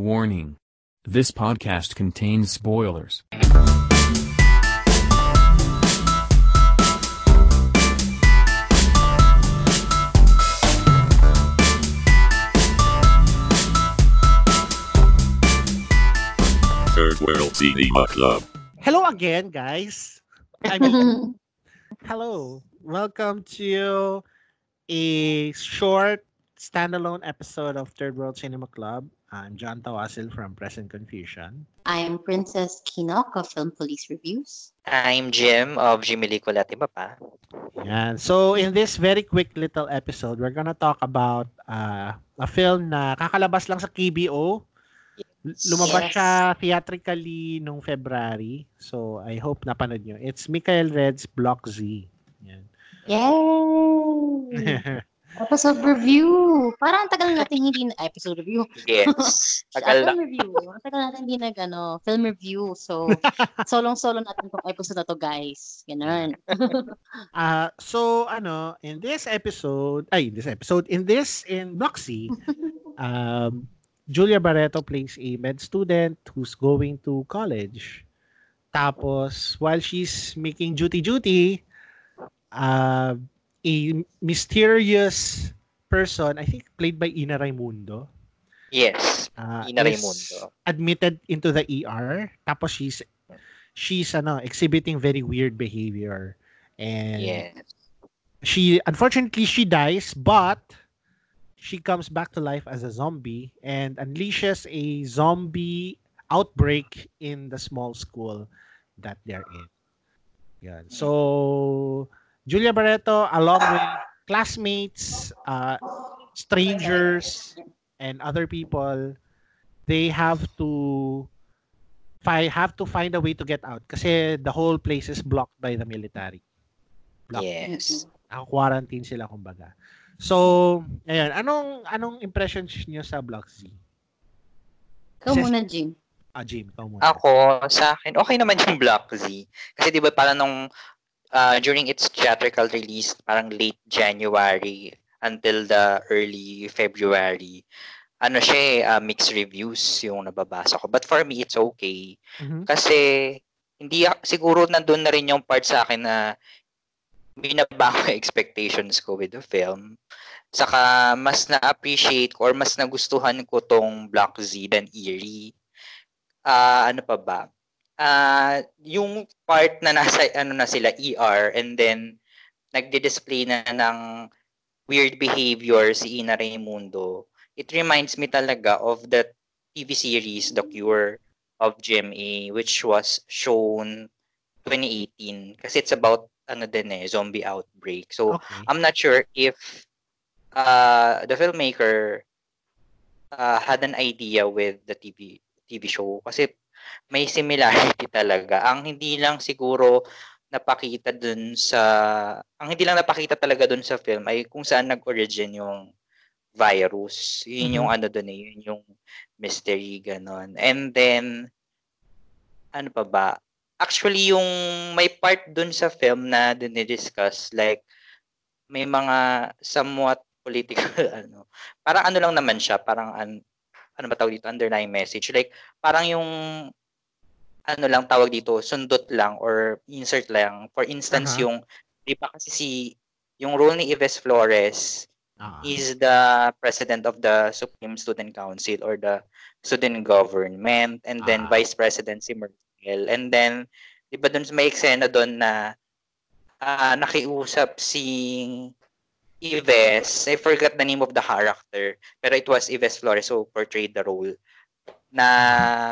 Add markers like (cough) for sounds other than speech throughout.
Warning. This podcast contains spoilers. Third World Cinema Club. Hello again, guys. I mean, (laughs) hello. Welcome to a short standalone episode of Third World Cinema Club. I'm John Tawasil from Present Confusion. I'm Princess Kinok of Film Police Reviews. I'm Jim of Jimilicula Iba pa. Yan. So, in this very quick little episode, we're gonna talk about uh, a film na kakalabas lang sa KBO. Lumabas Yes. siya theatrically nung February. So, I hope napanood nyo. It's Michael Red's Block Z. Yan. Yay! (laughs) episode review! Parang ang tagal (laughs) natin hindi na episode review. Yes. (laughs) Tagal film review. Ang tagal natin hindi nag ano, film review. So, (laughs) solong-solo natin tong episode na to, guys. Ganun. Uh, so ano, in this episode, ay, in this episode, in this, in Bloxy, um, Julia Barreto plays a med student who's going to college. Tapos, while she's making duty-duty, uh, a mysterious person, I think played by Ina Raimundo, Yes. uh, Ina Raimundo. admitted into the ER. Tapos she's she's ano exhibiting very weird behavior and Yes. she unfortunately she dies but she comes back to life as a zombie and unleashes a zombie outbreak in the small school that they're in. Yeah. So Julia Barreto along with classmates, uh, strangers and other people they have to fi- have to find a way to get out kasi the whole place is blocked by the military. Blocked Yes. Naka-quarantine sila kumbaga. So, ayun, anong anong impressions niyo sa Block Z? Ikaw muna, Jim. Ah, Jim, ikaw muna. Ako, sa akin, okay naman yung Block Z. Kasi di ba parang nung uh, during its theatrical release, parang late January until the early February, ano siya eh, uh, mixed reviews yung nababasa ko. But for me, it's okay. Mhm. Kasi hindi siguro nandun na rin yung part sa akin na binabago (laughs) expectations ko with the film. Saka mas na-appreciate ko or mas nagustuhan ko tong Block Z than Eerie. Ah, ano pa ba? Ah, yung part na nasa ano na sila ER and then nagdi-display na ng weird behavior si Ina Raimundo. It reminds me talaga of the TV series The Cure of GMA which was shown 2018 kasi it's about ano din eh zombie outbreak. So Okay. I'm not sure if uh, the filmmaker uh, had an idea with the TV TV show kasi may similarity talaga. Ang hindi lang siguro napakita dun sa ang hindi lang napakita talaga dun sa film ay kung saan nag-origin yung virus. Yun yung ano dun eh, yun yung mystery ganon. And then ano pa ba? Actually yung may part dun sa film na dinidiscuss like may mga somewhat political (laughs) ano. Parang ano lang naman siya, parang an, ano ba tawag dito, underlying message. Like parang yung ano lang tawag dito, sundot lang or insert lang. For instance, Aha. yung di ba kasi si yung role ni Ives Flores Ah. is the president of the Supreme Student Council or the student government and then Ah. vice president si Merkel and then di ba doon may eksena doon na ah, nakiusap si Ives I forgot the name of the character pero it was Ives Flores who portrayed the role na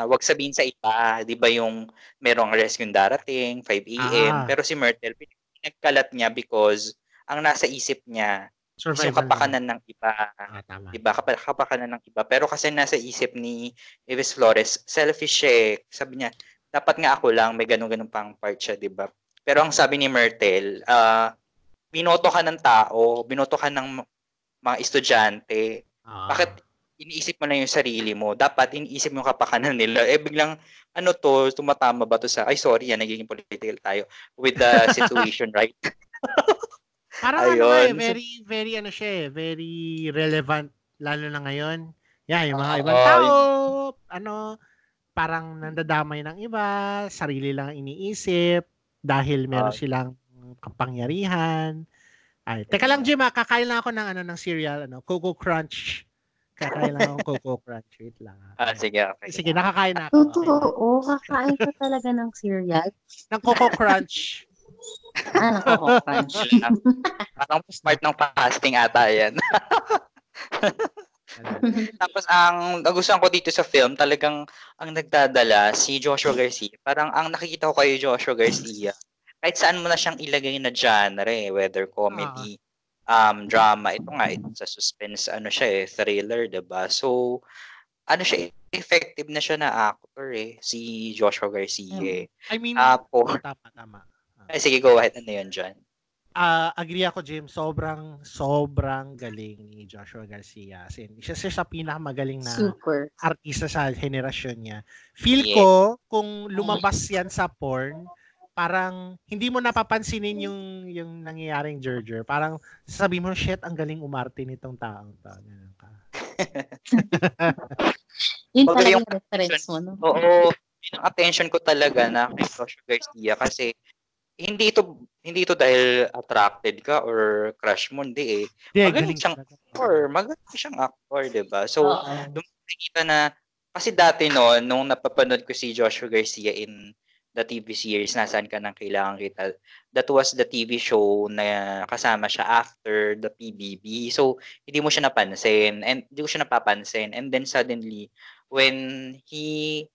wag sabihin sa iba, 'di ba yung merong rescue darating 5 AM Ah. pero si Myrtle pinagkalat niya because ang nasa isip niya Survival. kapakanan ng iba. Ah, tama. 'Di ba? Kapa- kapakanan ng iba. Pero kasi nasa isip ni Ives Flores, selfish siya eh. Sabi niya, dapat nga ako lang, may ganun-ganun pang part siya, 'di ba? Pero ang sabi ni Myrtle, ah binoto ka ng tao, binoto ka ng mga estudyante. Ah. Bakit iniisip mo na yung sarili mo? Dapat iniisip mo yung kapakanan nila. Eh biglang, ano to, tumatama ba to sa, ay sorry, yan, nagiging political tayo with the (laughs) situation, right? (laughs) Parang ano eh, Ayun. very, very ano siya eh, very relevant, lalo na ngayon. Yeah, yung mga Oo, ibang tao, ano, parang nandadamay ng iba, sarili lang ang iniisip, dahil meron Ah. silang kapangyarihan. Ay, teka lang, Jim, ah, kakain lang ako ng ano ng cereal, ano, Coco Crunch. Kakain lang ako ng Coco Crunch. Wait lang. Ah, sige, okay. Sige, nakakain na ako. Okay. Totoo, kakain ka talaga ng cereal. Ng Coco Crunch. Ah, nakaka-crunch. (laughs) Parang part ng fasting ata yan. Tapos ang nagustuhan ko dito sa film, talagang ang nagdadala si Joshua Garcia. Parang ang nakikita ko kay Joshua Garcia, kahit saan mo na siyang ilagay na genre, eh, whether comedy, um, drama, ito nga, ito sa suspense, ano siya eh, thriller, 'di ba So, ano siya, effective na siya na actor eh, si Joshua Garcia. eh. I mean, Tapos, tama, tama. ay, sige, go ahead, ano yun dyan? Ah, agree ako, Jim. Sobrang, sobrang galing ni Joshua Garcia. As in, isa siya sa pinakamagaling na Super. artista sa henerasyon niya. Feel Yeah. ko, kung lumabas yan sa porn, parang hindi mo napapansinin yung yung nangyayaring Jerjer. Parang sabi mo, shit, ang galing umarte nitong taong to. Ganun ka. (laughs) Yun talaga yung reference mo, no? Oo, yun ang attention ko talaga na kay Joshua Garcia kasi hindi ito hindi ito dahil attracted ka or crush mo, hindi eh. Magaling galing siyang talaga. Or magaling siyang actor, 'di ba? So, Oo. nakikita na kasi dati no nung napapanood ko si Joshua Garcia in the TV series Nasaan ka nang kailangan kita. That was the TV show na kasama siya after the PBB so hindi mo siya napansin and hindi ko siya napapansin. And then suddenly when he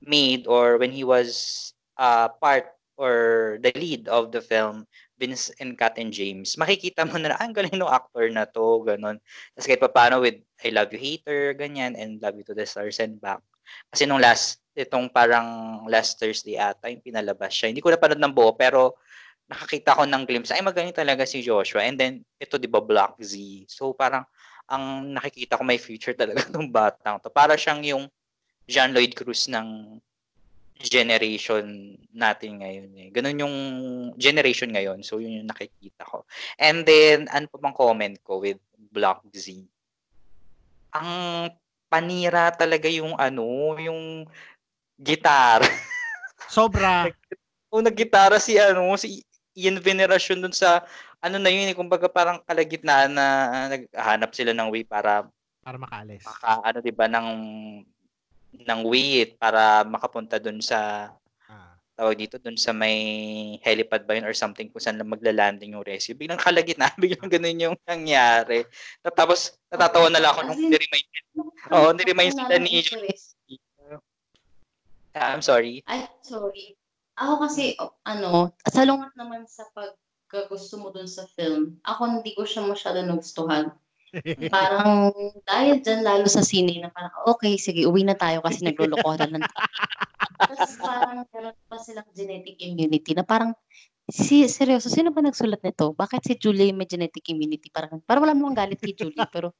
made or when he was uh, part or the lead of the film Vince and Kat and James makikita mo na "Ah, ang galing ng actor na to ganon. Tapos kahit pa paano with I Love You Hater, ganyan, and Love You to the Stars and Back. Kasi nung last, itong parang last Thursday ata, yung pinalabas siya. Hindi ko napanood ng buo, pero nakakita ko ng glimpse. Ay, magaling talaga si Joshua. And then, ito, di ba, Black Z. So, parang, ang nakikita ko may future talaga (laughs) ng batang to. Para siyang yung Jean Lloyd Cruz ng generation natin ngayon eh. Ganun yung generation ngayon. So, yun yung nakikita ko. And then, ano pa bang comment ko with Black Z? Ang panira talaga yung ano, yung gitar. Sobra. (laughs) o naggitara si ano, si Ian Veneracion dun sa ano na yun, eh, kumbaga parang kalagitnaan na naghahanap sila ng way para Para makaalis. maka ano 'di ba ng ng way para makapunta dun sa. Tawag dito dun sa may helipad ba yun or something kung saan lang magla-landing yung rescue. Biglang kalagitnaan, (laughs) biglang ganun yung nangyari. Tapos natatawa na lang ako nung ni-remind. Oo, ni-remind sila ni. Ah, I'm sorry. Ay, sorry. Ako kasi, ano, salungat naman sa pagkagusto mo dun sa film, ako hindi ko siya masyado nagustuhan. Parang dahil dyan lalo sa sine na parang, okay, sige, uwi na tayo kasi naglulukohan ng. Tapos parang meron pa silang genetic immunity na parang, si, seryoso, sino ba nagsulat nito? Bakit si Julie may genetic immunity? Parang, parang wala namang galit kay Julie, (laughs) pero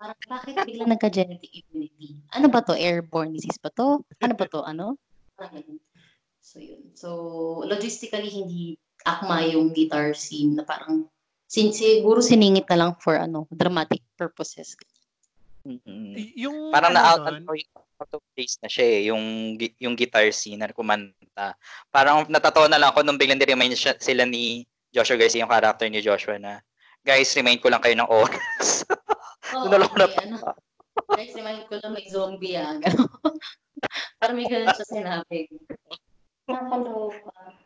parang bakit biglang nagka-genetic immunity? Ano ba to? Airborne disease ba to? Ano ba to? Ano? So, yun. So, logistically, hindi akma yung guitar scene na parang siguro siningit na lang for ano dramatic purposes. Mm-mm. Y- yung Parang ano na out, dun, out of place na siya eh, yung, yung guitar scene na kumanta. Parang natatawa na lang ako nung biglang ni-remind siya, sila ni Joshua Garcia, yung character ni Joshua na, guys, remind ko lang kayo ng oras. (laughs) Oo, na ako may natawa. ano, guys, remind ko lang may zombie ah. (laughs) Parang may ganun siya sinabi. (laughs) Nakakaloka.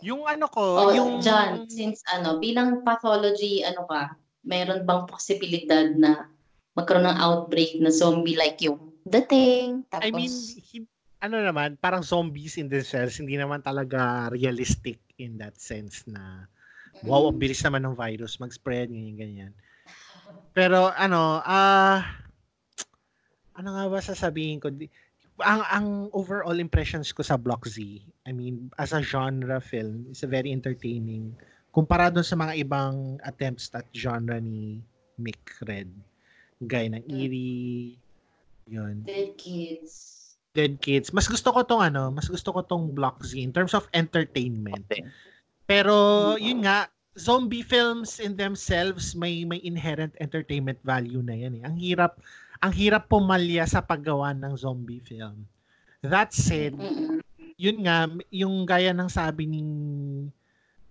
Yung ano ko, Oh, yung John, since ano, bilang pathology, ano ka, meron bang posibilidad na magkaroon ng outbreak na zombie like yung dating? Tapos, I mean, hi- ano naman, parang zombies in themselves, hindi naman talaga realistic in that sense na wow, ang bilis naman ng virus mag-spread, ganyan, ganyan. Pero ano, ah ano nga ba sasabihin ko? Ang ang overall impressions ko sa Block Z, I mean, as a genre film, is a very entertaining kumpara dun sa mga ibang attempts at genre ni Mick Red. Gaya ng Eerie, yun. Dead kids. Dead Kids. Mas gusto ko tong ano, mas gusto ko tong Block Z in terms of entertainment. Pero yun nga, zombie films in themselves may may inherent entertainment value na yan eh. Ang hirap ang hirap pumalya sa paggawa ng zombie film. That said, yun nga yung gaya ng sabi ni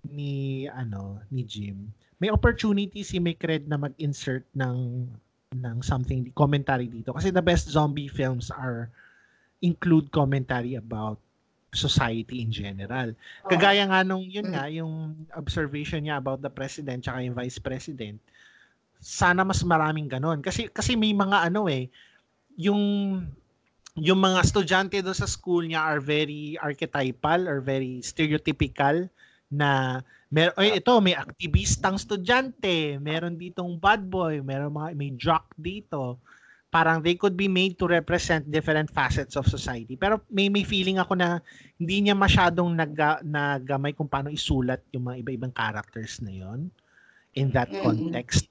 ni ano ni Jim may opportunity si Mikred na mag-insert ng ng something commentary dito. Kasi the best zombie films are include commentary about society in general. Kagaya nga nung yun nga yung observation niya about the president tsaka yung vice president sana mas maraming ganon kasi kasi may mga ano eh yung yung mga estudyante do sa school niya are very archetypal or very stereotypical na mer oy ito may aktivistang estudyante, meron ditong bad boy, meron mga may jock dito. Parang they could be made to represent different facets of society. Pero may may feeling ako na hindi niya masyadong nag nagamay kung paano isulat yung mga iba-ibang characters na yon in that context.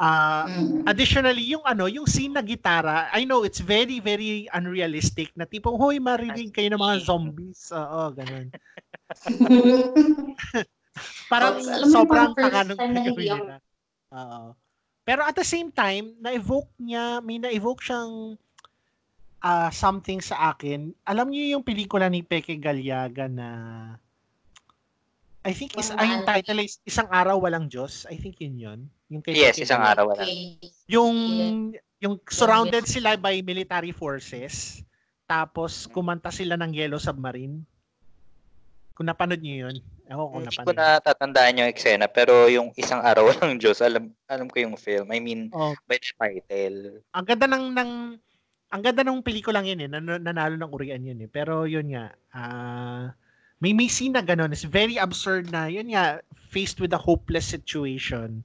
Mm. additionally, yung ano, yung scene na gitara, I know it's very very unrealistic na tipong hoy marinig kayo ng mga zombies. Oo, ganun. (laughs) Parang Oops, sobrang hindi ako- nila. Oo. Pero at the same time, na-evoke niya, may na-evoke siyang ah, something sa akin. Alam niyo yung pelikula ni Peke Galiaga na I think is ay, yung title is Isang Araw Walang Diyos. I think yun yun. Yung kay Yes, isang araw wala. Okay. Yung yung surrounded sila by military forces tapos kumanta sila ng Yellow Submarine. Kung napanood niyo yun. Ewan ko kung Hindi ko napanood. na tatandaan yung eksena, pero yung isang araw (laughs) ng Diyos, alam, alam ko yung film. I mean, Oh, by the title. ang ganda ng ng ang ganda ng pelikulang yun eh. Nan- nanalo ng urian yun eh. Pero yun nga, ah may may scene na ganun. It's very absurd na, yun nga, faced with a hopeless situation.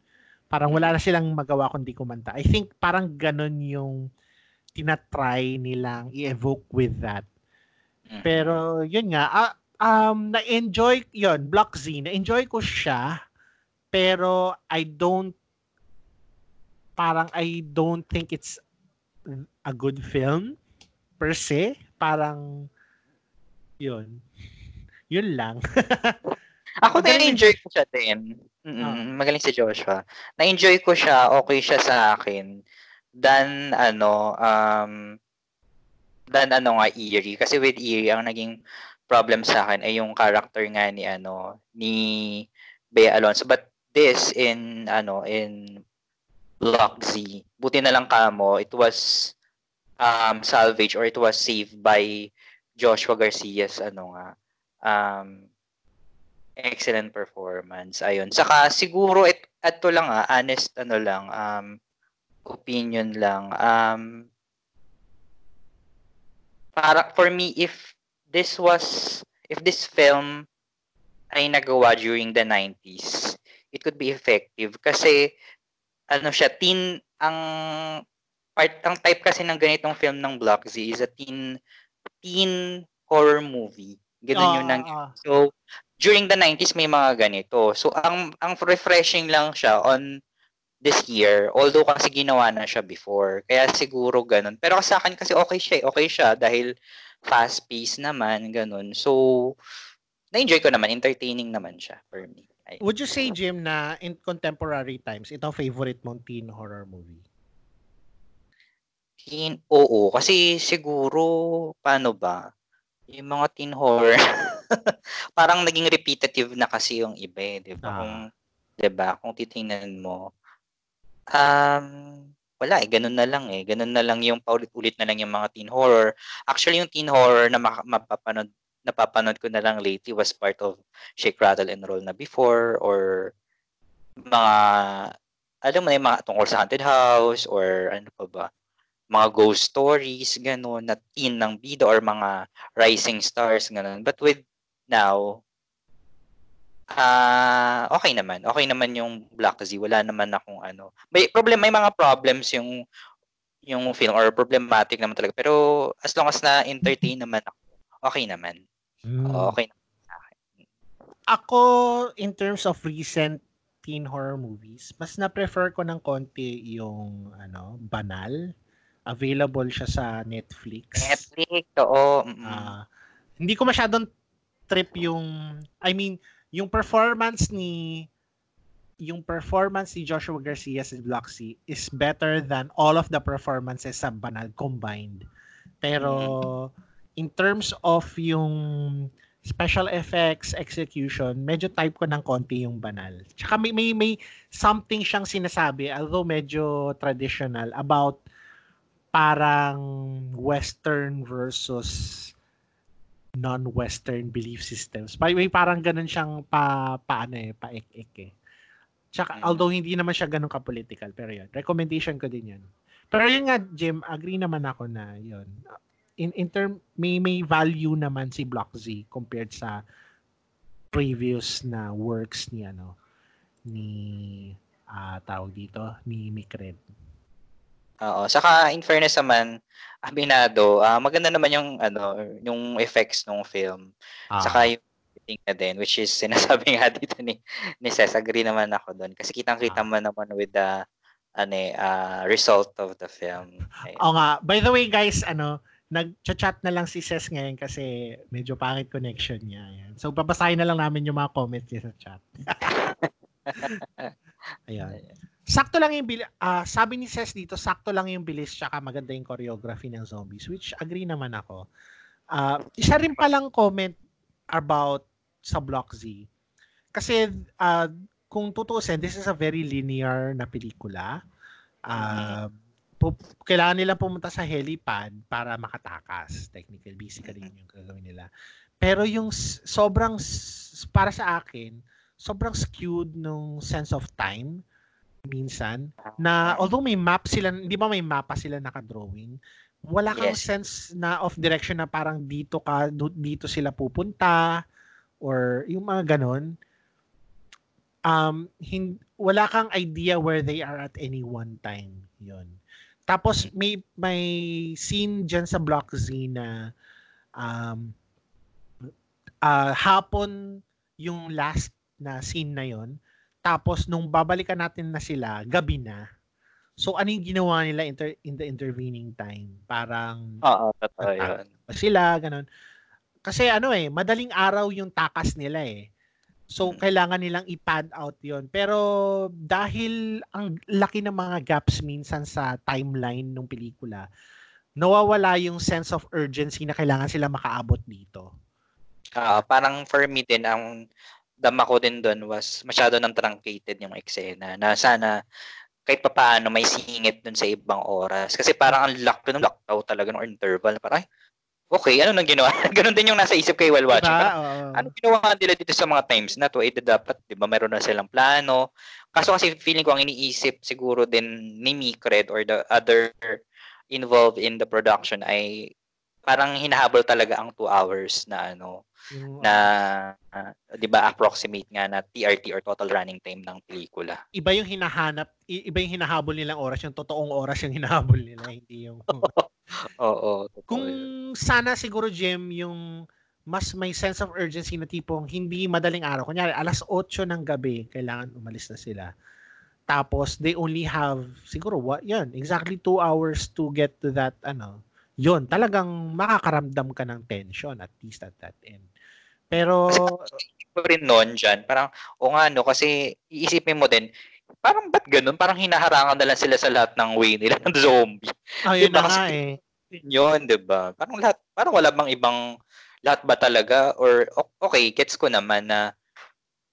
Parang wala na silang magawa kundi kumanta. I think parang ganun yung tinatry nilang i-evoke with that. Mhm. Pero yun nga, ah, um, na-enjoy, yun, Block Z, na-enjoy ko siya, pero I don't, parang I don't think it's a good film per se. Parang, yun. Yun lang. (laughs) Ako na-enjoy ko siya din. Mm, Ah. Magaling si Joshua. Na-enjoy ko siya, okay siya sa akin. Than, ano, um, than ano nga, Eerie. Kasi with Eerie, ang naging problem sa akin ay yung character nga ni, ano, ni Bea Alonso. But this, in, ano, in Block Z, buti na lang kamo, it was um, salvage or it was saved by Joshua Garcia's, ano nga, um, excellent performance. Ayun. Saka siguro it ato lang ah, honest ano lang um opinion lang. Um para for me if this was if this film ay nagawa during the 90s, it could be effective kasi ano siya teen ang part ang type kasi ng ganitong film ng Block Z is a teen teen horror movie. Ganun yung nang Ah, ah, So, during the 90s may mga ganito. So, ang ang refreshing lang siya on this year, although kasi ginawa na siya before. Kaya siguro ganun. Pero sa akin kasi okay siya, eh. okay siya dahil fast-paced naman, ganun. So, na-enjoy ko naman, entertaining naman siya for me. Ayun. Would you say, Jim, na in contemporary times, ito favorite mong teen horror movie? Teen, oo, kasi siguro, paano ba? Yung mga teen horror, (laughs) parang naging repetitive na kasi yung iba eh, di ba? Ah. Kung, di ba? Kung titingnan mo, um, wala eh, ganun na lang eh. Ganun na lang yung paulit-ulit na lang yung mga teen horror. Actually, yung teen horror na mapapanood, napapanood ko na lang lately was part of Shake, Rattle, and Roll na before or mga, alam mo na yung mga tungkol sa haunted house or ano pa ba, mga ghost stories, gano'n, na teen ng bida or mga rising stars, gano'n. But with now, ah okay naman. Okay naman yung Black Z. Wala naman akong ano. May problem, may mga problems yung yung film or problematic naman talaga. Pero as long as na entertain naman ako, okay naman. Okay naman. Ako, in terms of recent teen horror movies, mas na-prefer ko ng konti yung ano, banal. Available siya sa Netflix. Netflix, oo. Ah, hindi ko masyadong trip yung I mean, yung performance ni yung performance ni Joshua Garcia sa Bloxy is better than all of the performances sa Banal combined. Pero in terms of yung special effects, execution, medyo type ko ng konti yung Banal. Tsaka may, may, may something siyang sinasabi, although medyo traditional, about parang Western versus non-Western belief systems. May, may parang ganun siyang pa, paano eh, paik-ik eh. Tsaka, Mm. although hindi naman siya ganun ka-political, pero yun, recommendation ko din yun. Pero yun nga, Jim, agree naman ako na yun. In, in term, may, may value naman si Block Z compared sa previous na works ni ano, ni ah tawag dito, ni Mick Red. Oo. Saka in fairness naman, aminado, ah, maganda naman yung ano, yung effects ng film. Ah, Saka yung editing na din, which is sinasabi (laughs) nga dito ni, ni Cess, agree naman ako doon. Kasi kitang-kita Ah. mo naman with the ano, ah, result of the film. Ayun. Oo nga. By the way, guys, ano, nag-chat na lang si Ses ngayon kasi medyo pangit connection niya. Ayan. So, babasahin na lang namin yung mga comments niya sa chat. (laughs) (laughs) Ayan. Sakto lang yung bilis. sabi ni Ses dito, sakto lang yung bilis tsaka maganda yung choreography ng zombies, which agree naman ako. Ah, isa rin palang comment about sa Block Z. Kasi ah, kung tutuusin, this is a very linear na pelikula. Ah, pu- kailangan nila pumunta sa helipad para makatakas. Technically, basically yun yung gagawin nila. Pero yung sobrang, para sa akin, sobrang skewed nung sense of time minsan na although may map sila, di ba may mapa sila naka-drawing, wala kang Yes. sense na of direction na parang dito ka, dito sila pupunta or yung mga ganon. Um, hin- wala kang idea where they are at any one time. Yun. Tapos may may scene dyan sa Block Z na um, ah, hapon yung last na scene na yon tapos nung babalikan natin na sila gabi na. So ano yung ginawa nila inter- in the intervening time? Parang Oo, totoo yun. sila ganun. Kasi ano eh madaling araw yung takas nila eh. So Mm. kailangan nilang i-pad out yon pero dahil ang laki ng mga gaps minsan sa timeline ng pelikula nawawala yung sense of urgency na kailangan sila makaabot dito. Ah, parang for me din, ang dama ko din doon was masyado nang truncated yung eksena na sana kahit pa paano may singit dun sa ibang oras. Kasi parang ang lock ng lockdown talaga ng interval. Parang, ay, okay, ano nang ginawa? (laughs) Ganun din yung nasa isip kay while watching. Diba? Oo. ano ginawa nila dito sa mga times na to? Eh, dapat, di ba, meron na silang plano. Kaso kasi feeling ko ang iniisip siguro din ni Mikred or the other involved in the production ay parang hinahabol talaga ang two hours na ano Yung, na ah, 'di ba approximate nga na TRT or total running time ng pelikula. iba yung hinahanap, iba yung hinahabol nilang oras, yung totoong oras yung hinahabol nila, hindi yung... (laughs) Oo, totoo Kung yun. sana siguro, Jim, yung mas may sense of urgency na tipong hindi madaling araw. Kunyari, alas 8 ng gabi, kailangan umalis na sila. Tapos, they only have, siguro, what, yun, exactly two hours to get to that, ano, yun, talagang makakaramdam ka ng tension, at least at that end. Pero, Ko rin noon dyan, parang o nga no kasi iisipin mo din parang ba't ganun? Parang hinaharangan na lang sila sa lahat ng way nila ng zombie. ayun Diba na nga eh. Yun, 'di ba? Parang lahat parang wala bang ibang lahat ba talaga or okay, gets ko naman na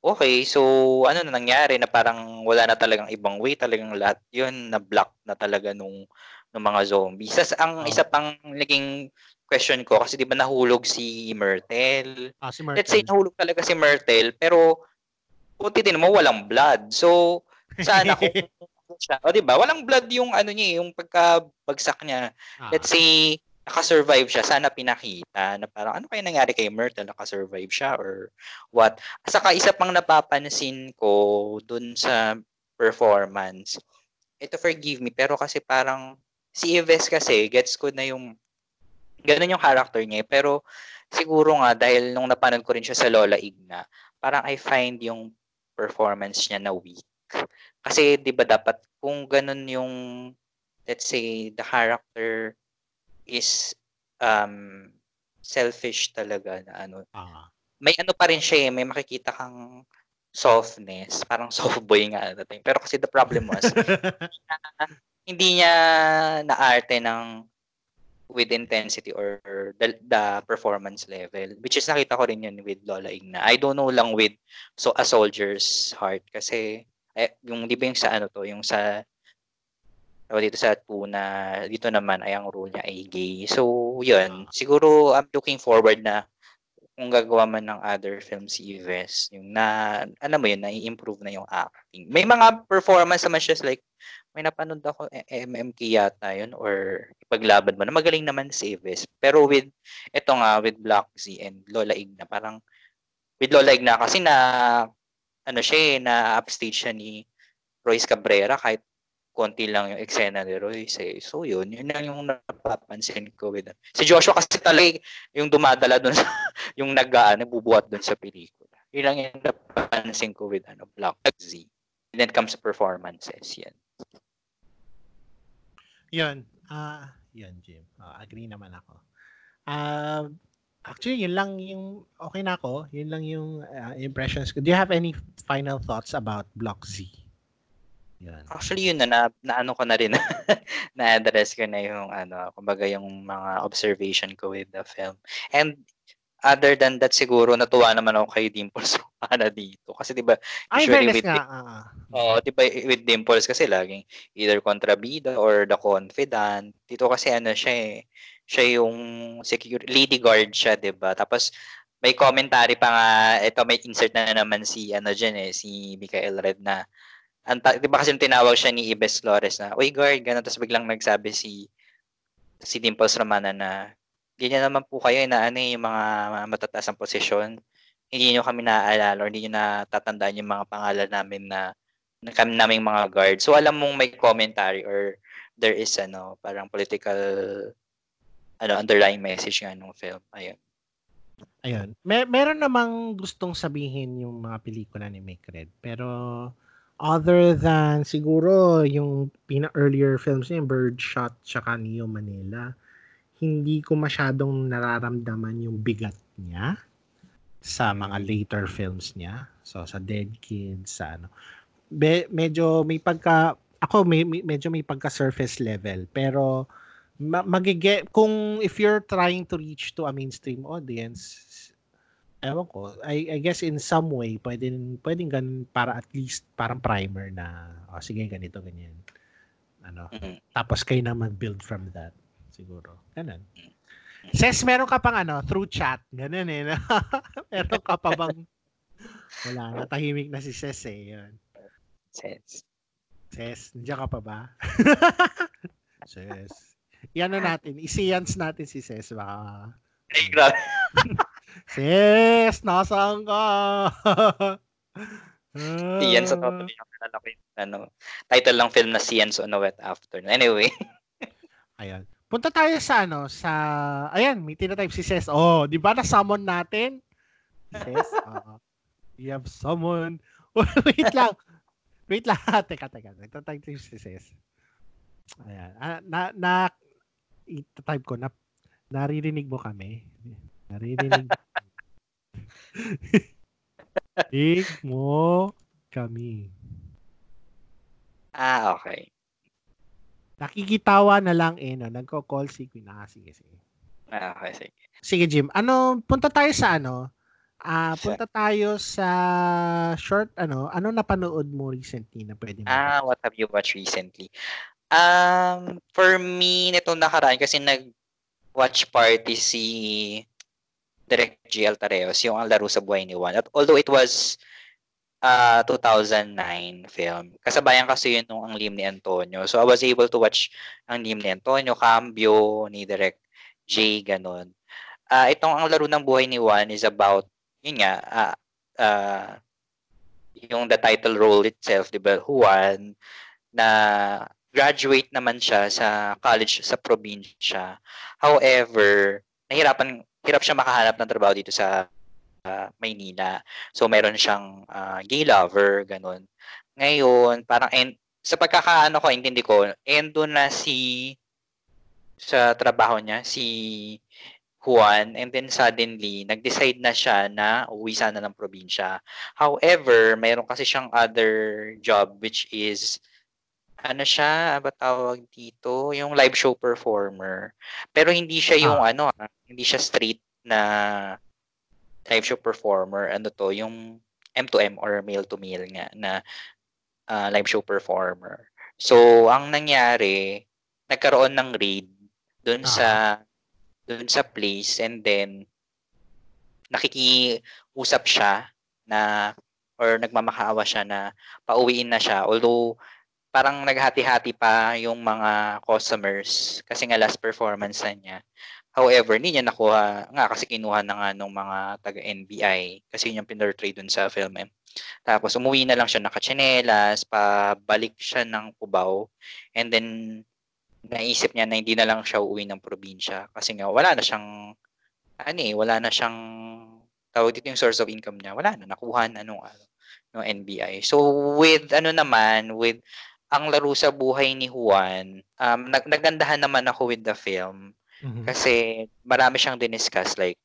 okay, so ano na nangyari na parang wala na talagang ibang way, talagang lahat 'yun na block na talaga nung nung mga zombies. Sas ang Oo. isa pang naging question ko kasi 'di ba nahulog si Myrtle. Ah, si Let's say Myrtle. nahulog talaga si Myrtle pero puti din mo walang blood. So sana (laughs) kung siya, o 'di ba? Walang blood yung ano niya, eh, yung pagkabagsak niya Ah, let's say nakasurvive siya, sana pinakita na parang ano kaya nangyari kay Myrtle, nakasurvive siya or what. Saka isa pang napapansin ko dun sa performance, ito forgive me, pero kasi parang si Yves kasi, gets ko na yung ganun yung character niya, eh. pero siguro nga dahil nung napanood ko rin siya sa Lola Igna, parang I find yung performance niya na weak. Kasi 'di ba dapat kung ganun yung let's say the character is um selfish talaga na ano ah. may ano pa rin siya eh, may makikita kang softness. Parang (laughs) soft boy nga time. Pero kasi the problem was, (laughs) hindi niya naarte ng with intensity or the, the performance level. Which is nakita ko rin yun with Lola Igna. I don't know lang with so a soldier's heart kasi eh, yung di ba yung sa ano to, yung sa o dito sa tuna, dito naman ay ang role niya ay gay. So, yun. Siguro I'm looking forward na kung gagawa man ng other films si Yves, yung na, ano mo yun, na-improve na yung acting. May mga performance naman siya like, may napanood ako, eh, MMK yata yun, or ipaglaban mo na magaling naman si Yves. Pero with, ito nga, with Black Z and Lola Igna, parang, with Lola Igna kasi na, ano siya eh, na upstage siya ni Royce Cabrera kahit konti lang yung eksena ni Royce eh. So yun, yun lang yung napapansin ko with Si Joshua kasi talaga yung dumadala doon sa, (laughs) yung nag ano, bubuhat doon sa pelikula. Yun lang yung napapansin ko with ano, Black Z. And then comes performances, yan. Yun. Ah, yun, Jim. Uh, agree naman ako. Uh, actually, yun lang yung okay na ako. Yun lang yung uh, impressions ko. Do you have any final thoughts about Block Z? Yan. Actually, yun na, na, na ano ko na rin, (laughs) na-address ko na yung, ano, kumbaga yung mga observation ko with the film. And other than that, siguro, natuwa naman ako kay Dimples (laughs) na dito. Kasi di ba, usually with, nga. Uh, oh, di ba, with Dimples kasi laging either kontrabida or the confidant. Dito kasi ano siya eh, siya yung security, lady guard siya, di ba? Tapos, may commentary pa nga, ito may insert na naman si, ano dyan eh, si Michael Red na, anta, di ba kasi tinawag siya ni Ibes Flores na, Uy, guard, gano'n. Tapos biglang nagsabi si si Dimples Romana na, ganyan naman po kayo eh, na ano eh, yung mga matataas ang posisyon. Hindi nyo kami naaalala or hindi nyo natatandaan yung mga pangalan namin na, na kami naming mga guard. So alam mong may commentary or there is ano, parang political ano, underlying message nga nung film. Ayun. Ayun. Mer- meron namang gustong sabihin yung mga pelikula ni Make Red. Pero Other than siguro yung pina-earlier films niya, Birdshot tsaka Neo Manila, hindi ko masyadong nararamdaman yung bigat niya sa mga later films niya. So sa Dead Kids, sa ano. Be, medyo may pagka ako may, may medyo may pagka surface level pero ma- magige kung if you're trying to reach to a mainstream audience ewan ko, I, I guess in some way, pwedeng, pwedeng ganun para at least parang primer na, oh, sige, ganito, ganyan. Ano, mm-hmm. tapos kayo na mag-build from that. Siguro. Ganun. Ses, meron ka pang ano, through chat. Ganun eh. (laughs) meron ka pa bang, wala na, tahimik na si Ses eh. Yun. Ses. Ses, nandiyan ka pa ba? (laughs) Ses. Yan na natin, isiyans natin si Ses. Baka, Ay, grabe. (laughs) Sis, nasaan ka? Wet Afternoon. Ako yung ano, title lang film na Sians on a Wet Afternoon. Anyway. Ayan. Punta tayo sa ano, sa, ayan, may tinatype si Ses. Oh, di ba na-summon natin? Ses, (laughs) uh, we have someone. (laughs) Wait lang. Wait lang. (laughs) teka, teka. Nagtatype si Ses. Ayan. Ah, na, na, itatype ko na, naririnig mo kami. Naririnig. Dig mo kami. Ah, okay. Nakikitawa na lang eh, no? Nagko-call si Queen. Ah, sige, sige. Ah, okay, sige. Sige, Jim. Ano, punta tayo sa ano? Ah, uh, punta tayo sa short ano, ano napanood mo recently na pwede mo? Ah, what have you watched recently? Um, for me nito nakaraan kasi nag watch party si Direct G. Altareos, yung Ang Laro sa Buhay ni Juan. At although it was uh, 2009 film, kasabayan kasi yun nung Ang Lim ni Antonio. So I was able to watch Ang Lim ni Antonio, Cambio, ni Direct J, ganun. Uh, itong Ang Laro ng Buhay ni Juan is about, yun nga, uh, uh, yung the title role itself, di ba, Juan, na graduate naman siya sa college sa probinsya. However, nahirapan hirap siya makahanap ng trabaho dito sa uh, Maynila. So meron siyang uh, gay lover, ganun. Ngayon, parang en, sa pagkakaano ko, intindi ko, endo na si sa trabaho niya, si Juan and then suddenly nag-decide na siya na uwi sana ng probinsya. However, mayroon kasi siyang other job which is ano siya, ba tawag dito, yung live show performer. Pero hindi siya yung Ah. ano, ah, hindi siya straight na live show performer. Ano to, yung M2M or male to male nga na ah, live show performer. So, ang nangyari, nagkaroon ng raid doon Ah. sa doon sa place and then nakikiusap siya na or nagmamakaawa siya na pauwiin na siya although parang naghati-hati pa yung mga customers kasi nga last performance na niya. However, hindi niya nakuha nga kasi kinuha na nga nung mga taga NBI kasi yun yung pinortray dun sa film eh. Tapos umuwi na lang siya nakatsinelas, pabalik siya ng Cubao and then naisip niya na hindi na lang siya uuwi ng probinsya kasi nga wala na siyang ano eh, wala na siyang tawag dito yung source of income niya. Wala na nakuha na nung ano, nung NBI. So with ano naman with ang laro sa buhay ni Juan, um, nag nagandahan naman ako with the film Mhm. kasi marami siyang diniscuss like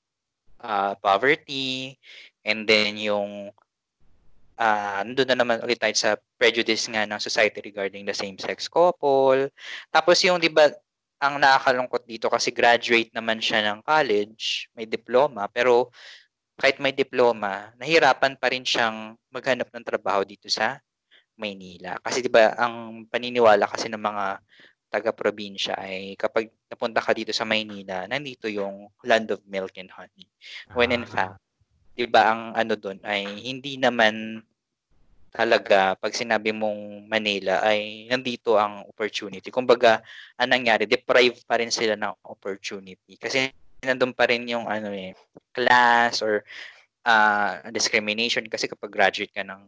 uh, poverty and then yung ah nandun na naman ulit tayo sa prejudice nga ng society regarding the same-sex couple. Tapos yung 'di ba ang nakakalungkot dito kasi graduate naman siya ng college, may diploma, pero kahit may diploma, nahirapan pa rin siyang maghanap ng trabaho dito sa Maynila. Kasi 'di ba ang paniniwala kasi ng mga taga-probinsya ay kapag napunta ka dito sa Maynila, nandito yung land of milk and honey. When in Ah. fact, 'di ba ang ano doon ay hindi naman talaga pag sinabi mong Manila ay nandito ang opportunity. Kumbaga, ang nangyari, deprive pa rin sila ng opportunity. Kasi nandun pa rin yung ano eh, class or ah, discrimination kasi kapag graduate ka ng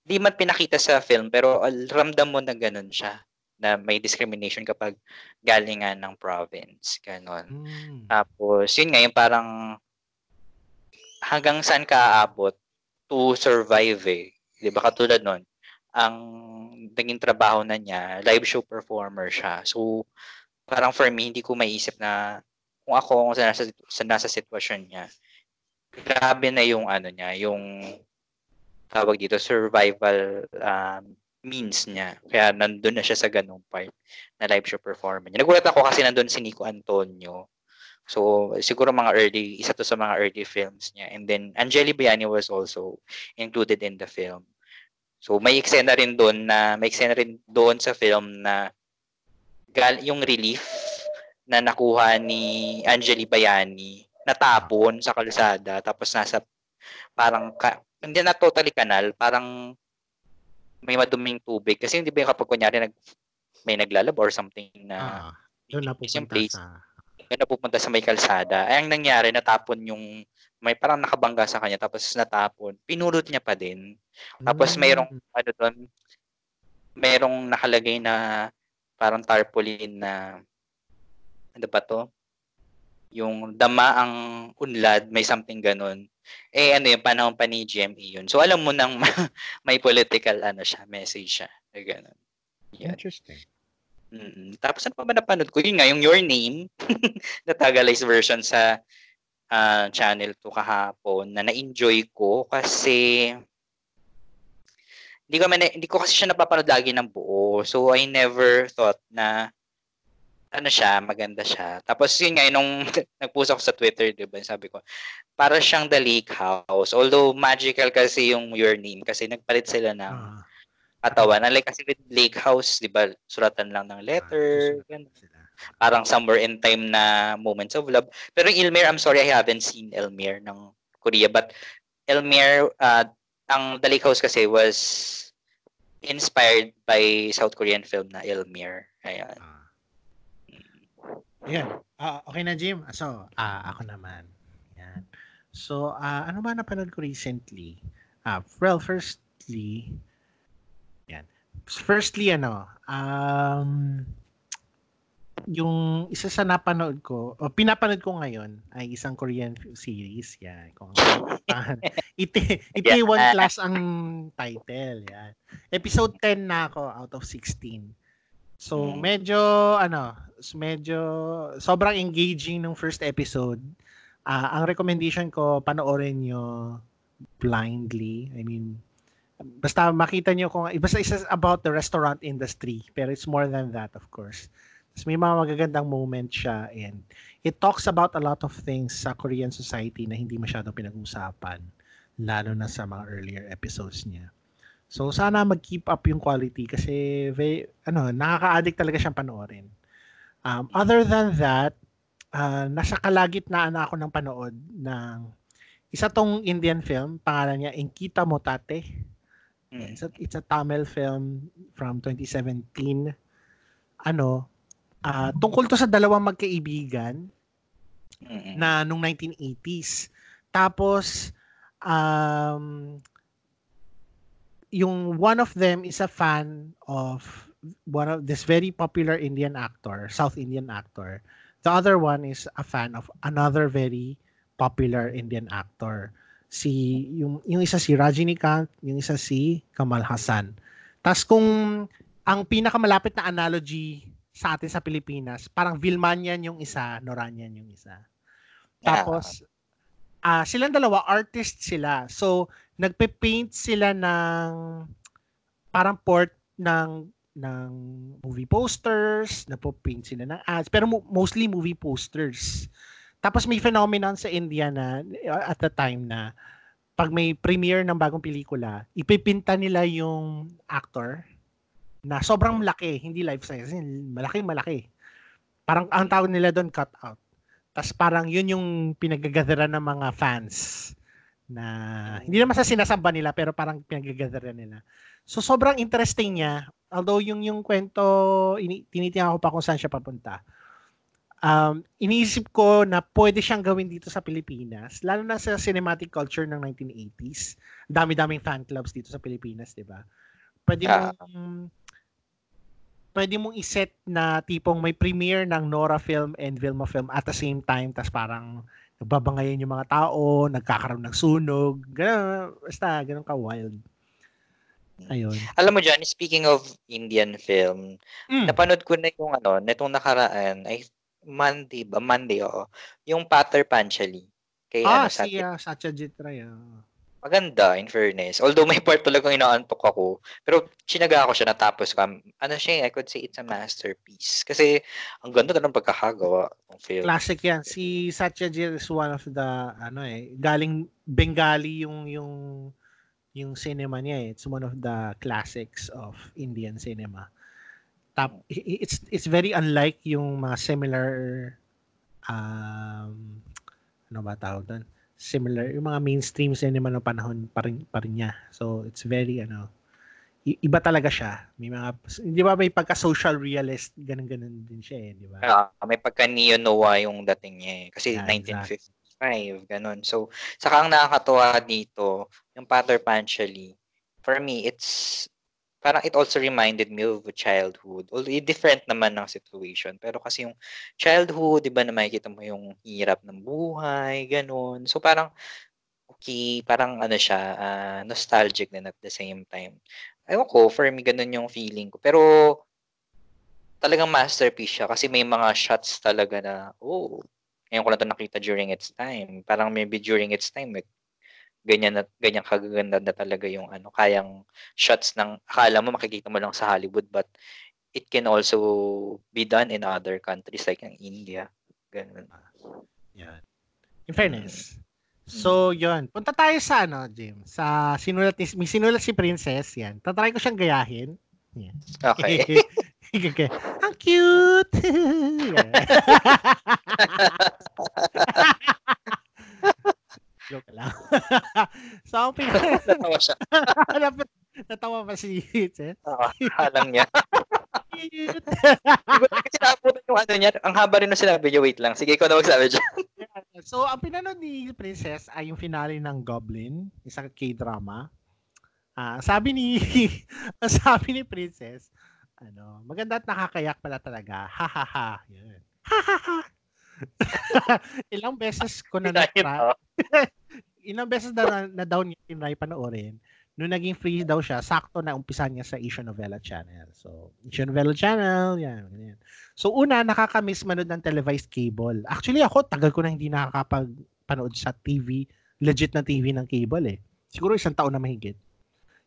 di man pinakita sa film pero ramdam mo na ganun siya na may discrimination kapag galing nga ng province ganon Mm. tapos yun nga yung parang hanggang saan ka aabot to survive eh. 'Di ba katulad nun, ang naging trabaho na niya, live show performer siya. So parang for me hindi ko maiisip na kung ako kung sa nasa, sa nasa sitwasyon niya, grabe na yung ano niya, yung tawag dito survival um, means niya. Kaya nandun na siya sa ganung part na live show performer niya. Nagulat ako kasi nandun si Nico Antonio. So, siguro mga early, isa to sa mga early films niya. And then, Angeli Bayani was also included in the film. So, may eksena rin doon na, may eksena rin doon sa film na gal, yung relief na nakuha ni Angeli Bayani natapon sa kalsada tapos nasa parang ka, hindi na totally kanal parang may maduming tubig kasi hindi ba yung kapag kunyari nag, may naglalab or something na Ah, doon na pupunta place sa... doon na pupunta sa may kalsada. Ay, ang nangyari, natapon yung, may parang nakabangga sa kanya, tapos natapon. Pinulot niya pa din. Tapos mayroong, Mm. ano doon, mayroong nakalagay na parang tarpaulin na, ano ba to? Yung dama ang unlad, may something ganun. Eh, ano yung panahon pa ni GME yun. So, alam mo nang (laughs) may political, ano siya, message siya. Eh, ganun. Yan. Interesting. Mm. Tapos ano pa ba napanood ko? Yun nga, yung Your Name, (laughs) na Tagalized version sa ah, Channel 2 kahapon na na-enjoy ko kasi hindi ko, man, hindi ko kasi siya napapanood lagi ng buo. So, I never thought na ano siya, maganda siya. Tapos yun nga, nung (laughs) nagpost ako sa Twitter, di ba, sabi ko, para siyang The Lake House. Although magical kasi yung Your Name kasi nagpalit sila ng Ah, katawan. Unlike kasi with Lake House, di ba, suratan lang ng letter, sila. parang somewhere in time na moments of love. Pero yung Elmer, I'm sorry, I haven't seen Elmer ng Korea. But Elmer, uh, ang The Lake House kasi was inspired by South Korean film na Elmer. Ayan. Ah. Yan. Ah, okay na, Jim. So, ah, ako naman. Yan. So, ah, ano ba napanood ko recently? Ah, well, firstly, yan. Firstly, ano, um, yung isa sa napanood ko, o pinapanood ko ngayon ay isang Korean series. Yan. Kung (laughs) Iti, Itaewon Yeah. Class ang title. Yan. Episode 10 na ako out of 16. So, Mm. medyo, ano, medyo, sobrang engaging ng first episode. Ah, ang recommendation ko, panoorin nyo blindly. I mean, basta makita nyo kung, basta isa about the restaurant industry. Pero it's more than that, of course. Tapos may mga magagandang moment siya and it talks about a lot of things sa Korean society na hindi masyadong pinag-usapan lalo na sa mga earlier episodes niya. So sana mag-keep up yung quality kasi very, ano, nakaka-addict talaga siyang panoorin. Um, other than that, uh, nasa kalagitnaan na ako ng panood ng isa tong Indian film, pangalan niya Inkita Motate. Mm. It's a, it's a Tamil film from 2017. Ano, ah tungkol to sa dalawang magkaibigan na nung 1980s. Tapos um yung one of them is a fan of one of this very popular Indian actor, South Indian actor. The other one is a fan of another very popular Indian actor. Si yung yung isa si Rajinikanth, yung isa si Kamal Hassan. Tas kung ang pinakamalapit na analogy sa atin sa Pilipinas, parang Vilmanian yung isa, Noranian yung isa. Tapos, ah silang dalawa, artist sila. So, nagpe-paint sila ng parang port ng ng movie posters, nagpo-paint sila ng ads, pero mo- mostly movie posters. Tapos may phenomenon sa India na uh, at the time na pag may premiere ng bagong pelikula, ipipinta nila yung actor na sobrang malaki, hindi life size, malaki malaki. Parang ang tawag nila doon cut out. Tapos parang yun yung pinagagatheran ng mga fans na hindi naman sa sinasamba nila pero parang pinagagatheran nila. So sobrang interesting niya. Although yung yung kwento ini, tinitingnan ko pa kung saan siya papunta. Um, iniisip ko na pwede siyang gawin dito sa Pilipinas, lalo na sa cinematic culture ng 1980s. Dami-daming fan clubs dito sa Pilipinas, 'di ba? Pwede Ah. mong pwede mong iset na tipong may premiere ng Nora film and Vilma film at the same time tas parang nagbabangayan yung mga tao, nagkakaroon ng sunog, gano'n, basta gano'n ka wild. Ayun. Alam mo dyan, speaking of Indian film, Mm. napanood ko na yung ano, netong nakaraan, ay Monday ba? Monday, oo. Yung Pater Panchali. Kay ah, ano, si Satya. uh, Satyajit Ray. ah. Maganda, in fairness. Although may part talagang inaantok ako. Pero chinaga ako siya natapos ko. Ano siya, eh, I could say it's a masterpiece. Kasi ang ganda na ng pagkakagawa ng film. Classic yan. Si Satyajit is one of the, ano eh, galing Bengali yung, yung, yung cinema niya eh. It's one of the classics of Indian cinema. Tap, it's, it's very unlike yung mga similar, um, ano ba tawag doon? Similar, yung mga mainstream cinema ng panahon pa rin, pa rin niya. So, it's very, ano, iba talaga siya. May mga, di ba may pagka-social realist, ganun-ganun din siya eh, di ba? Ah, may pagka neo-noah yung dating niya eh. Kasi Yeah, 1955, ganun. So, saka ang nakakatuwa dito, yung Pater Panchali, for me, it's parang it also reminded me of childhood. Although different naman ng situation. Pero kasi yung childhood, di ba na makikita mo yung hirap ng buhay, ganun. So parang, okay, parang ano siya, ah, nostalgic din at the same time. Ewan ko, for me, ganun yung feeling ko. Pero, talagang masterpiece siya kasi may mga shots talaga na, oh, ngayon ko lang ito nakita during its time. Parang maybe during its time, ganyan na ganyan kagaganda na talaga yung ano kayang shots ng akala mo makikita mo lang sa Hollywood but it can also be done in other countries like in India. Ganun. Yan. In fairness. So, yun. Punta tayo sa ano, Jim. Sa sinulat ni, may sinulat si Princess. Yan. Tatry ko siyang gayahin. Yan. Okay. okay. (laughs) Ang cute! (laughs) (laughs) Yan. Joke lang. Ang pin- (laughs) Natawa siya. (laughs) Natawa pa si Princess. Oo, halang niya. (laughs) Kasi naabutan yung ano niya. Ang haba rin na sinabi niya. Wait lang. Sige, ikaw na magsabi dyan. So, ang pinanood ni Princess ay yung finale ng Goblin, isang K-drama. Ah, sabi ni sabi ni Princess, ano, maganda at nakakayak pala talaga. Ha ha ha. Yun. Ha ha ha. ilang beses ko na na Dahil, oh, ilang beses na, na, daw niya tinry panoorin nung naging free daw siya, sakto na umpisa niya sa Asian Novela Channel. So, Asian Novela Channel, yan, yan. So, una, nakakamiss manood ng televised cable. Actually, ako, tagal ko na hindi nakakapag-panood sa TV, legit na TV ng cable eh. Siguro isang taon na mahigit.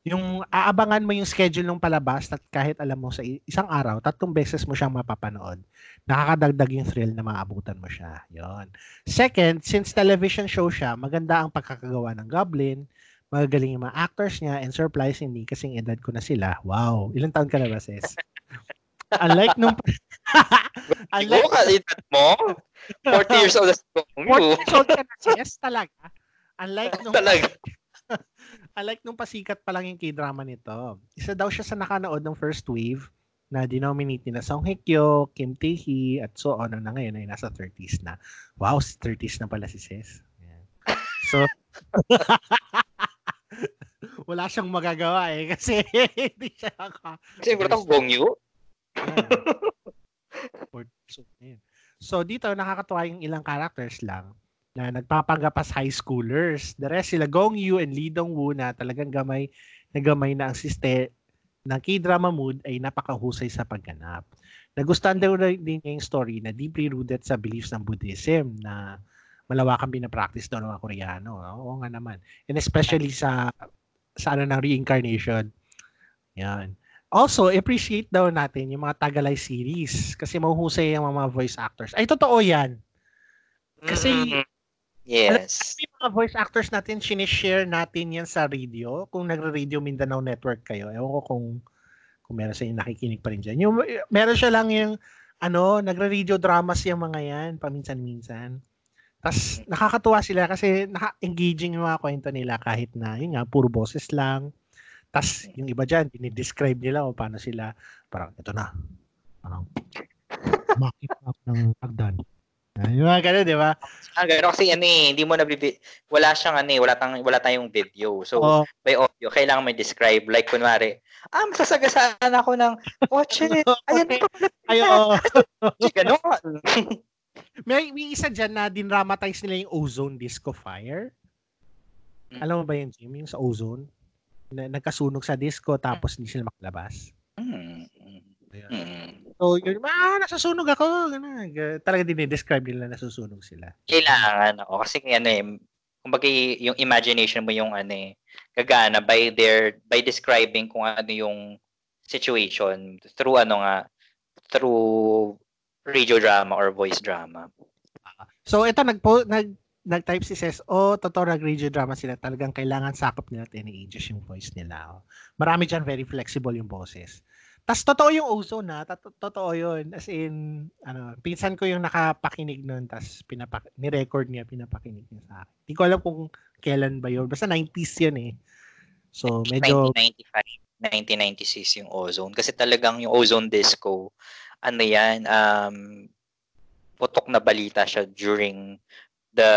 Yung aabangan mo yung schedule ng palabas at kahit alam mo sa isang araw, tatlong beses mo siyang mapapanood. Nakakadagdag yung thrill na maabutan mo siya. Yon. Second, since television show siya, maganda ang pagkakagawa ng Goblin, magagaling yung mga actors niya, and surprisingly, kasing edad ko na sila. Wow! Ilang taon ka na ba, sis? (laughs) Unlike nung... (laughs) Unlike... ka, edad mo? 40 years old as (laughs) 40 years old ka na, sis? Talaga? Unlike nung... Talaga? (laughs) unlike nung pasikat pa lang yung k-drama nito, isa daw siya sa nakanood ng first wave na denominate nila Song Hye Kyo, Kim Tae Hee, at so on na ngayon ay nasa 30s na. Wow, 30s na pala si Sis. So, (laughs) wala siyang magagawa eh (laughs) kasi hindi siya ka. Kasi siguro Gong Yu. So dito nakakatuwa yung ilang characters lang na nagpapanggap as high schoolers. The rest sila Gong Yu and Lee Dong Woo na talagang gamay na gamay na ang siste ng K-drama mood ay napakahusay sa pagganap. Nagustuhan daw din yung story na deeply rooted sa beliefs ng Buddhism na malawakang binapractice daw ng mga Koreano. Oo nga naman. And especially sa sa ano ng reincarnation. Yan. Also, appreciate daw natin yung mga Tagalay series kasi mahuhusay yung mga voice actors. Ay, totoo yan. Kasi, mm-hmm. Yes. Alam, mga voice actors natin, sinishare natin yan sa radio. Kung nagre-radio Mindanao Network kayo, ewan ko kung kung meron sa inyo nakikinig pa rin dyan. Yung, meron siya lang yung, ano, nagre-radio dramas yung mga yan, paminsan-minsan. Tapos, nakakatuwa sila kasi naka-engaging yung mga kwento nila kahit na, yun nga, puro boses lang tas yung iba dyan, dinidescribe nila o paano sila, parang, ito na. Parang, makita ng hagdan. Yung mga ganun, di ba? Ah, ganun. Kasi ano eh, hindi mo na wala siyang ano eh, wala, tang, wala tayong video. So, oh. by audio, kailangan may describe. Like, kunwari, ah, masasagasaan ako ng kotse. (laughs) Ayan pa pala. Ayo. Ganun. (laughs) may, may isa dyan na dinramatize nila yung ozone disco fire. Hmm. Alam mo ba yun, Jim? Yung sa ozone? na, nagkasunog sa disco tapos hindi sila makalabas. Mm. Mm. So, yun, ah, nasasunog ako. Ganun. Talaga dinidescribe nila nasusunog sila. Kailangan ako. Kasi ano eh, kumbaga yung imagination mo yung ano eh, gagana by their, by describing kung ano yung situation through ano nga, through radio drama or voice drama. So, ito, nagpo, nag, nag-type si Ses, oh, totoo nag-radio drama sila. Talagang kailangan sakop nila at any ages yung voice nila. Oh. Marami dyan, very flexible yung boses. Tapos totoo yung ozone na, totoo yun. As in, ano, pinsan ko yung nakapakinig nun, tapos pinapak ni-record niya, pinapakinig niya sa akin. Hindi ko alam kung kailan ba yun. Basta 90s yan eh. So, medyo... 1995, 1996 yung ozone. Kasi talagang yung ozone disco, ano yan, um, putok na balita siya during the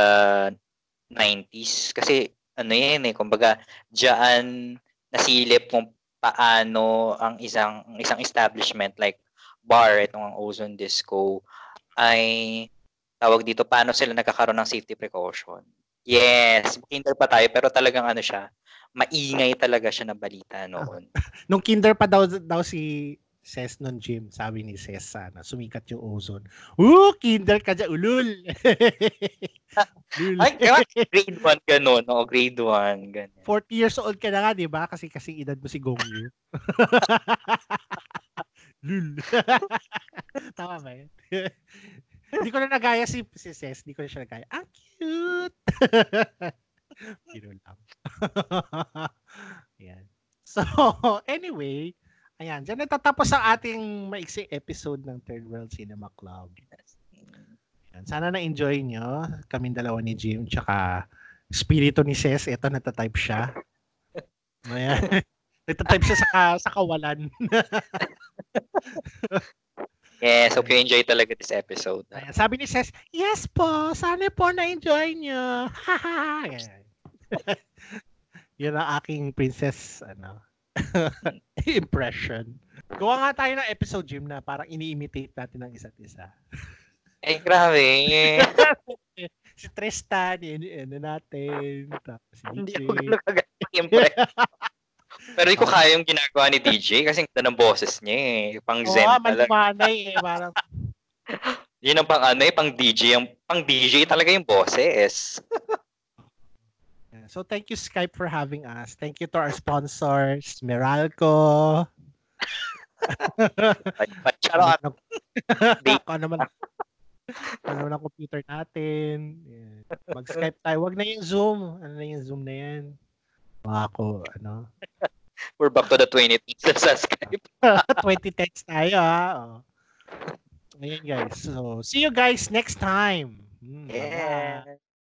90s. Kasi ano yan eh, kumbaga, diyan nasilip kung paano ang isang ang isang establishment like bar, itong ang Ozone Disco, ay tawag dito, paano sila nagkakaroon ng safety precaution. Yes, kinder pa tayo, pero talagang ano siya, maingay talaga siya na balita noon. (laughs) Nung kinder pa daw, daw si Ses nun gym, sabi ni Ses sana, sumikat yung ozone. Uh, kinder ka dyan, ulul! (laughs) Ay, grade 1 ganun, no? grade 1, ganun. 40 years old ka na nga, di ba? Kasi kasi edad mo si Gongyu. (laughs) Lul. (laughs) Tama ba yun? Hindi ko na nagaya si, si Ses. Hindi ko na siya nagaya. Ah, cute! Pino lang. Yan. So, anyway, Ayan, dyan natatapos ang ating maiksi episode ng Third World Cinema Club. Ayan, sana na-enjoy nyo. Kaming dalawa ni Jim, tsaka spirito ni Ses. Ito, natatype siya. Ayan. (laughs) natatype siya sa, sa kawalan. (laughs) yes, hope you enjoy talaga this episode. Ayan, sabi ni Ses, yes po, sana po na-enjoy nyo. (laughs) Yun ang aking princess, ano, (laughs) impression. Gawa nga tayo ng episode, Jim, na parang ini-imitate natin ng isa't isa. Eh, grabe. (laughs) si Tristan, yun, ano natin. Tapos si Hindi ako gano'n kagaya impress. Pero hindi ko kaya yung ginagawa ni DJ kasi ang ganda ng boses niya eh. Pang Oo, zen ah, talaga. maliwanay eh. Parang, (laughs) Yun ang pang ano eh, pang DJ. Ang pang DJ talaga yung boses. So thank you Skype for having us. Thank you to our sponsors, Meralco. (laughs) Charot. Ako (laughs) naman ano naman ang computer natin. Mag-Skype tayo. Wag na yung Zoom. Ano na yung Zoom na yan? Ako, ano? (laughs) We're back to the 20 sa Skype. 20 texts tayo, ha? Oh. Ayan, guys. So, see you guys next time. Mm, bye-bye. Yeah.